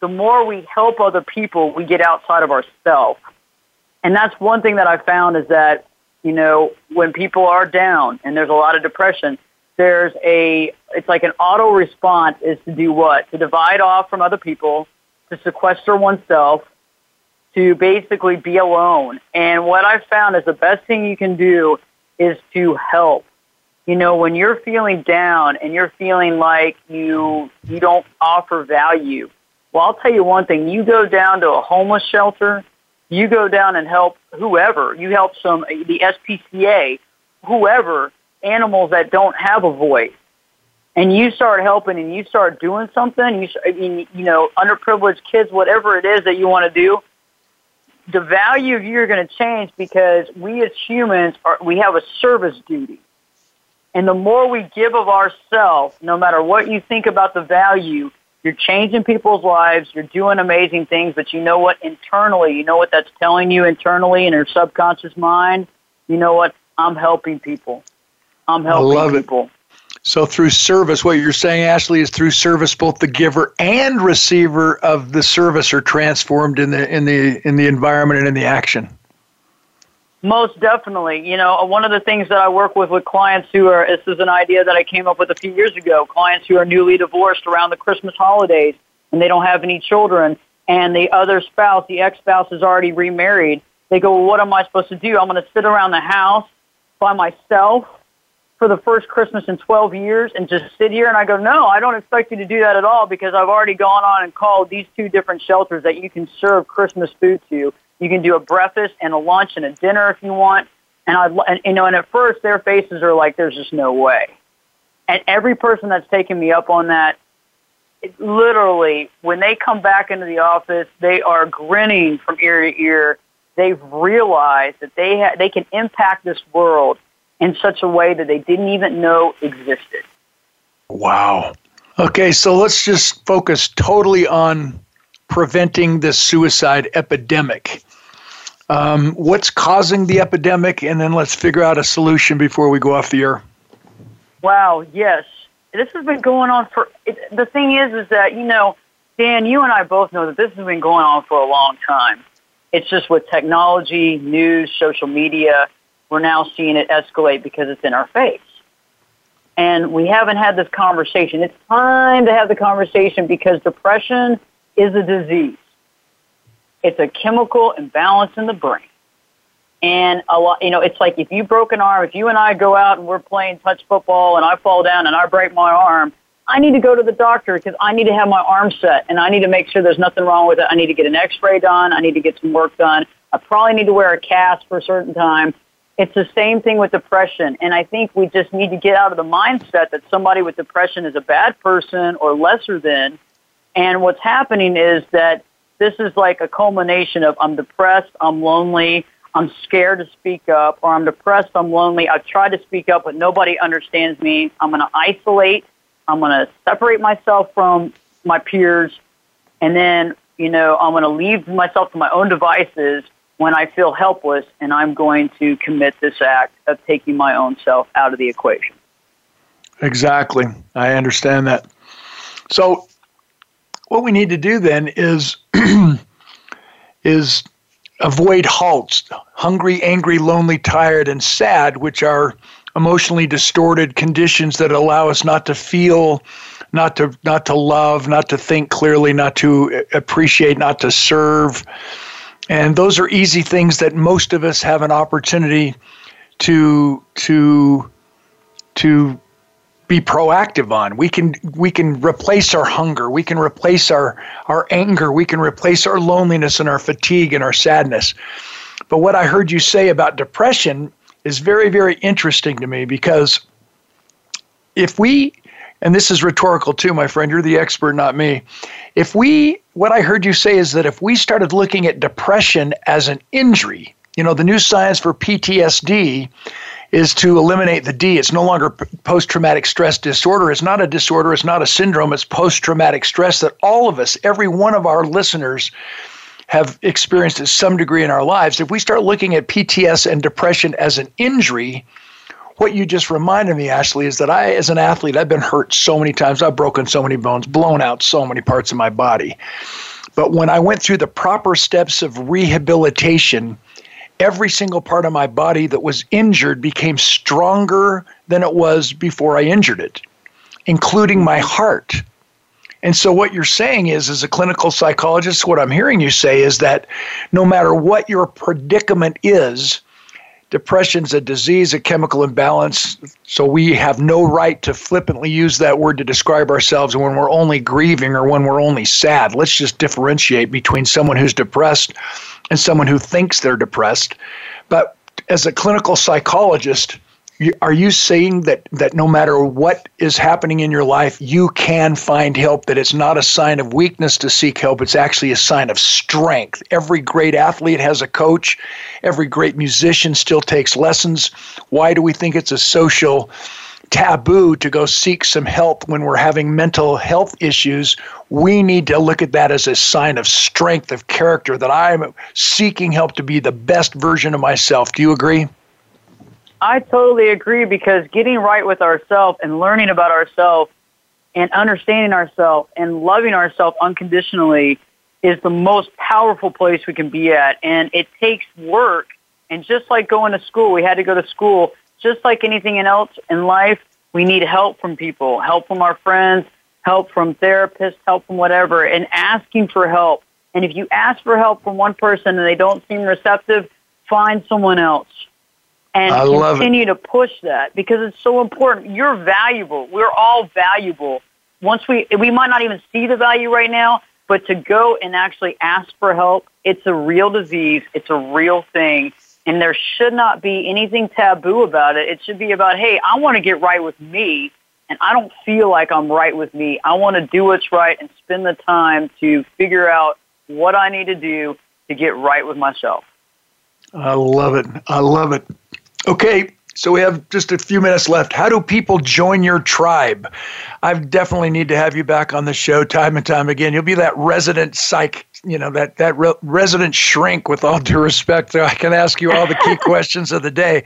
Speaker 5: the more we help other people, we get outside of ourselves. And that's one thing that I found is that, you know, when people are down and there's a lot of depression, there's a it's like an auto response is to do what? To divide off from other people to sequester oneself to basically be alone. And what i've found is the best thing you can do is to help. You know when you're feeling down and you're feeling like you you don't offer value well i'll tell you one thing. You go down to a homeless shelter you go down and help whoever. You help some the spca whoever animals that don't have a voice. and you start helping and you start doing something, you, I mean, you know, underprivileged kids, whatever it is that you want to do, the value of you are going to change because we as humans are, we have a service duty. And the more we give of ourselves, no matter what you think about the value, you're changing people's lives, you're doing amazing things, but you know what? Internally, you know what that's telling you internally in your subconscious mind? You know what? I'm helping people. I'm helping people. It.
Speaker 2: So through service, what you're saying, Ashley, is through service, both the giver and receiver of the service are transformed in the in the in the environment and in the action.
Speaker 5: Most definitely. You know, uh, one of the things that I work with with clients who are this is an idea that I came up with a few years ago. Clients who are newly divorced around the Christmas holidays and they don't have any children, and the other spouse, the ex-spouse, is already remarried. They go, well, "What am I supposed to do? I'm going to sit around the house by myself." For the first Christmas in 12 years and just sit here? And I go, no, I don't expect you to do that at all because I've already gone on and called these two different shelters that you can serve Christmas food to. You can do a breakfast and a lunch and a dinner if you want. And I, and, you know, and at first their faces are like, there's just no way. And every person that's taken me up on that, it, literally, when they come back into the office, they are grinning from ear to ear. They've realized that they ha- they can impact this world in such a way that they didn't even know existed.
Speaker 2: Wow. Okay, so let's just focus totally on preventing this suicide epidemic. Um, what's causing the epidemic, and then let's figure out a solution before we go off the air.
Speaker 5: Wow, yes. This has been going on for. It, the thing is, is that, you know, Dan, you and I both know that this has been going on for a long time. It's just with technology, news, social media, we're now seeing it escalate because it's in our face. And we haven't had this conversation. It's time to have the conversation because depression is a disease. It's a chemical imbalance in the brain. And a lot, you know, it's like if you broke an arm, if you and I go out and we're playing touch football and I fall down and I break my arm, I need to go to the doctor because I need to have my arm set and I need to make sure there's nothing wrong with it. I need to get an x-ray done. I need to get some work done. I probably need to wear a cast for a certain time. It's the same thing with depression. And I think we just need to get out of the mindset that somebody with depression is a bad person or lesser than. And what's happening is that this is like a culmination of I'm depressed, I'm lonely, I'm scared to speak up, or I'm depressed, I'm lonely. I've tried to speak up, but nobody understands me. I'm going to isolate. I'm going to separate myself from my peers. And then, you know, I'm going to leave myself to my own devices when I feel helpless and I'm going to commit this act of taking my own self out of the equation.
Speaker 2: Exactly. I understand that. So what we need to do then is is avoid halts, hungry, angry, lonely, tired and sad, which are emotionally distorted conditions that allow us not to feel not to not to love, not to think clearly, not to uh, appreciate, not to serve, and those are easy things that most of us have an opportunity to to to be proactive on. We can we can replace our hunger, we can replace our our anger, we can replace our loneliness and our fatigue and our sadness. But what I heard you say about depression is very very interesting to me because if we and this is rhetorical too, my friend, you're the expert, not me. If we, what I heard you say is that if we started looking at depression as an injury, you know, the new science for PTSD is to eliminate the D. It's no longer post traumatic stress disorder. It's not a disorder. It's not a syndrome. It's post traumatic stress that all of us, every one of our listeners, have experienced to some degree in our lives. If we start looking at PTS and depression as an injury, what you just reminded me, Ashley, is that I, as an athlete, I've been hurt so many times. I've broken so many bones, blown out so many parts of my body. But when I went through the proper steps of rehabilitation, every single part of my body that was injured became stronger than it was before I injured it, including my heart. And so, what you're saying is, as a clinical psychologist, what I'm hearing you say is that no matter what your predicament is, Depression's a disease, a chemical imbalance. So we have no right to flippantly use that word to describe ourselves when we're only grieving or when we're only sad. Let's just differentiate between someone who's depressed and someone who thinks they're depressed. But as a clinical psychologist, are you saying that that no matter what is happening in your life you can find help that it's not a sign of weakness to seek help it's actually a sign of strength? Every great athlete has a coach. Every great musician still takes lessons. Why do we think it's a social taboo to go seek some help when we're having mental health issues? We need to look at that as a sign of strength of character that i'm seeking help to be the best version of myself. Do you agree
Speaker 5: I totally agree because getting right with ourselves and learning about ourselves and understanding ourselves and loving ourselves unconditionally is the most powerful place we can be at. And it takes work. And just like going to school, we had to go to school. Just like anything else in life, we need help from people, help from our friends, help from therapists, help from whatever, and asking for help. And if you ask for help from one person and they don't seem receptive, find someone else and continue to push that because it's so important. You're valuable. We're all valuable. Once we we might not even see the value right now, but to go and actually ask for help, it's a real disease. It's a real thing. And there should not be anything taboo about it. It should be about, hey, I want to get right with me, and I don't feel like I'm right with me. I want to do what's right and spend the time to figure out what I need to do to get right with myself.
Speaker 2: I love it. I love it. Okay, so we have just a few minutes left. How do people join your tribe? I definitely need to have you back on the show time and time again. You'll be that resident psych, you know, that that re- resident shrink. With all due respect, I can ask you all the key questions of the day.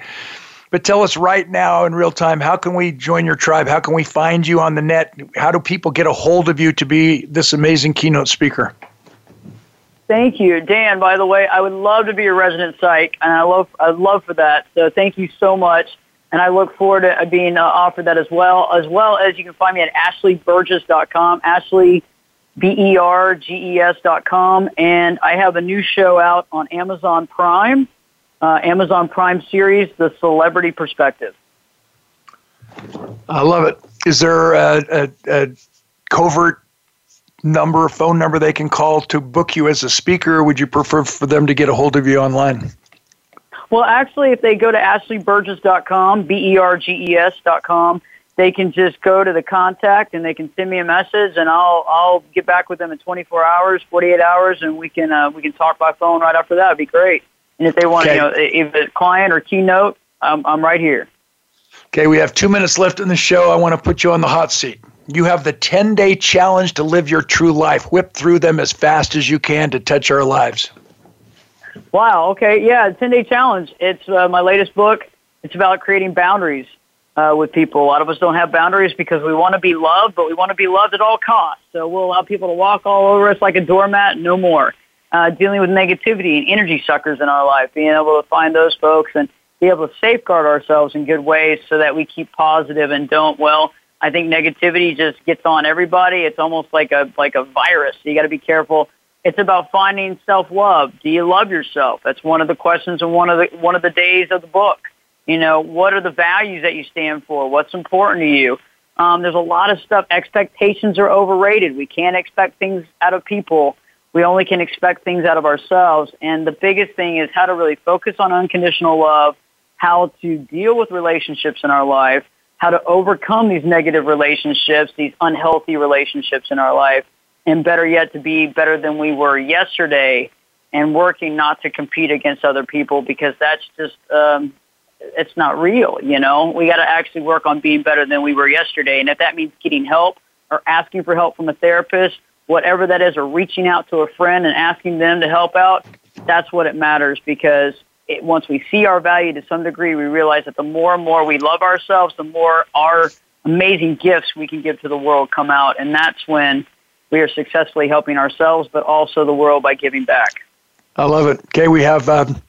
Speaker 2: But tell us right now in real time, how can we join your tribe? How can we find you on the net? How do people get a hold of you to be this amazing keynote speaker?
Speaker 5: Thank you, Dan. By the way, I would love to be a resident psych, and I love I'd love for that. So thank you so much, and I look forward to being uh, offered that as well. As well as you can find me at ashleyberges.com, Ashley B E R G E S dot com, and I have a new show out on Amazon Prime, uh, Amazon Prime series, The Celebrity Perspective.
Speaker 2: I love it. Is there a, a, a covert number, phone number they can call to book you as a speaker, or would you prefer for them to get a hold of you online?
Speaker 5: Well, actually, if they go to ashleyberges.com, B-E-R-G-E-S.com, they can just go to the contact and they can send me a message and I'll I'll get back with them in 24 hours, 48 hours, and we can uh, we can talk by phone right after that. It'd be great. And if they want, okay. you know, if a client or keynote, I'm I'm right here.
Speaker 2: Okay, we have two minutes left in the show. I want to put you on the hot seat. You have the 10 day challenge to live your true life. Whip through them as fast as you can to touch our lives.
Speaker 5: Wow. Okay. Yeah. 10 day challenge. It's uh, my latest book. It's about creating boundaries uh, with people. A lot of us don't have boundaries because we want to be loved, but we want to be loved at all costs. So we'll allow people to walk all over us like a doormat. No more. Uh, dealing with negativity and energy suckers in our life, being able to find those folks and be able to safeguard ourselves in good ways so that we keep positive and don't, well, I think negativity just gets on everybody. It's almost like a like a virus. You got to be careful. It's about finding self-love. Do you love yourself? That's one of the questions in one of the one of the days of the book. You know, what are the values that you stand for? What's important to you? Um, there's a lot of stuff. Expectations are overrated. We can't expect things out of people. We only can expect things out of ourselves. And the biggest thing is how to really focus on unconditional love, how to deal with relationships in our life, how to overcome these negative relationships, these unhealthy relationships in our life, and better yet, to be better than we were yesterday and working not to compete against other people because that's just, um, it's not real, you know? We got to actually work on being better than we were yesterday. And if that means getting help or asking for help from a therapist, whatever that is, or reaching out to a friend and asking them to help out, that's what it matters because it, once we see our value to some degree, we realize that the more and more we love ourselves, the more our amazing gifts we can give to the world come out. And that's when we are successfully helping ourselves, but also the world by giving back.
Speaker 2: I love it. Okay, we have um,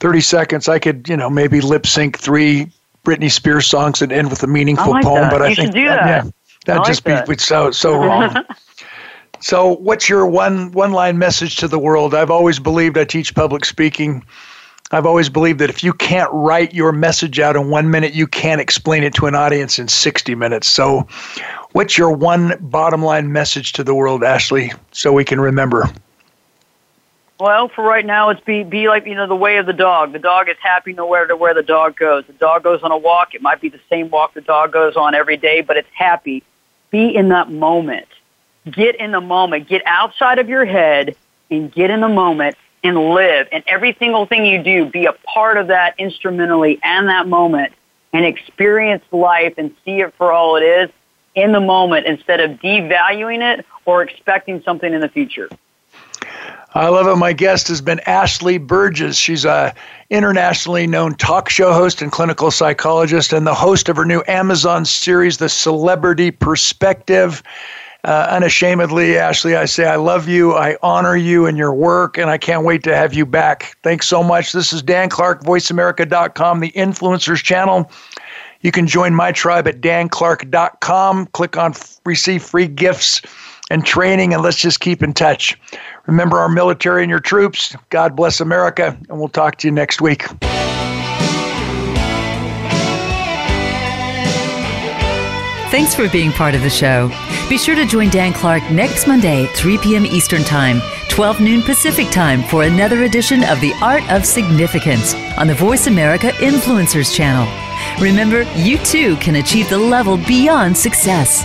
Speaker 2: 30 seconds. I could, you know, maybe lip sync three Britney Spears songs and end with a meaningful
Speaker 5: like
Speaker 2: poem,
Speaker 5: that.
Speaker 2: but
Speaker 5: you
Speaker 2: I think
Speaker 5: that.
Speaker 2: yeah, that'd just
Speaker 5: like
Speaker 2: be so so wrong. so, what's your one one line message to the world? I've always believed I teach public speaking I've always believed that if you can't write your message out in one minute, you can't explain it to an audience in 60 minutes. So, what's your one bottom line message to the world, Ashley, so we can remember?
Speaker 5: Well, for right now, it's be be like you know the way of the dog. The dog is happy nowhere to where the dog goes. The dog goes on a walk. It might be the same walk the dog goes on every day, but it's happy. Be in that moment. Get in the moment. Get outside of your head and get in the moment and live. And every single thing you do, be a part of that instrumentally and that moment and experience life and see it for all it is in the moment instead of devaluing it or expecting something in the future.
Speaker 2: I love it. My guest has been Ashley Berges. She's a internationally known talk show host and clinical psychologist and the host of her new Amazon series, The Celebrity Perspective. Uh, unashamedly, Ashley, I say I love you, I honor you and your work, and I can't wait to have you back. Thanks so much. This is Dan Clark, VoiceAmerica.com, the Influencers Channel. You can join my tribe at danclark.com. Click on receive free gifts and training, and let's just keep in touch. Remember our military and your troops. God bless America, and we'll talk to you next week.
Speaker 1: Thanks for being part of the show. Be sure to join Dan Clark next Monday, 3 p.m. Eastern Time, 12 noon Pacific Time for another edition of The Art of Significance on the Voice America Influencers channel. Remember, you too can achieve the level beyond success.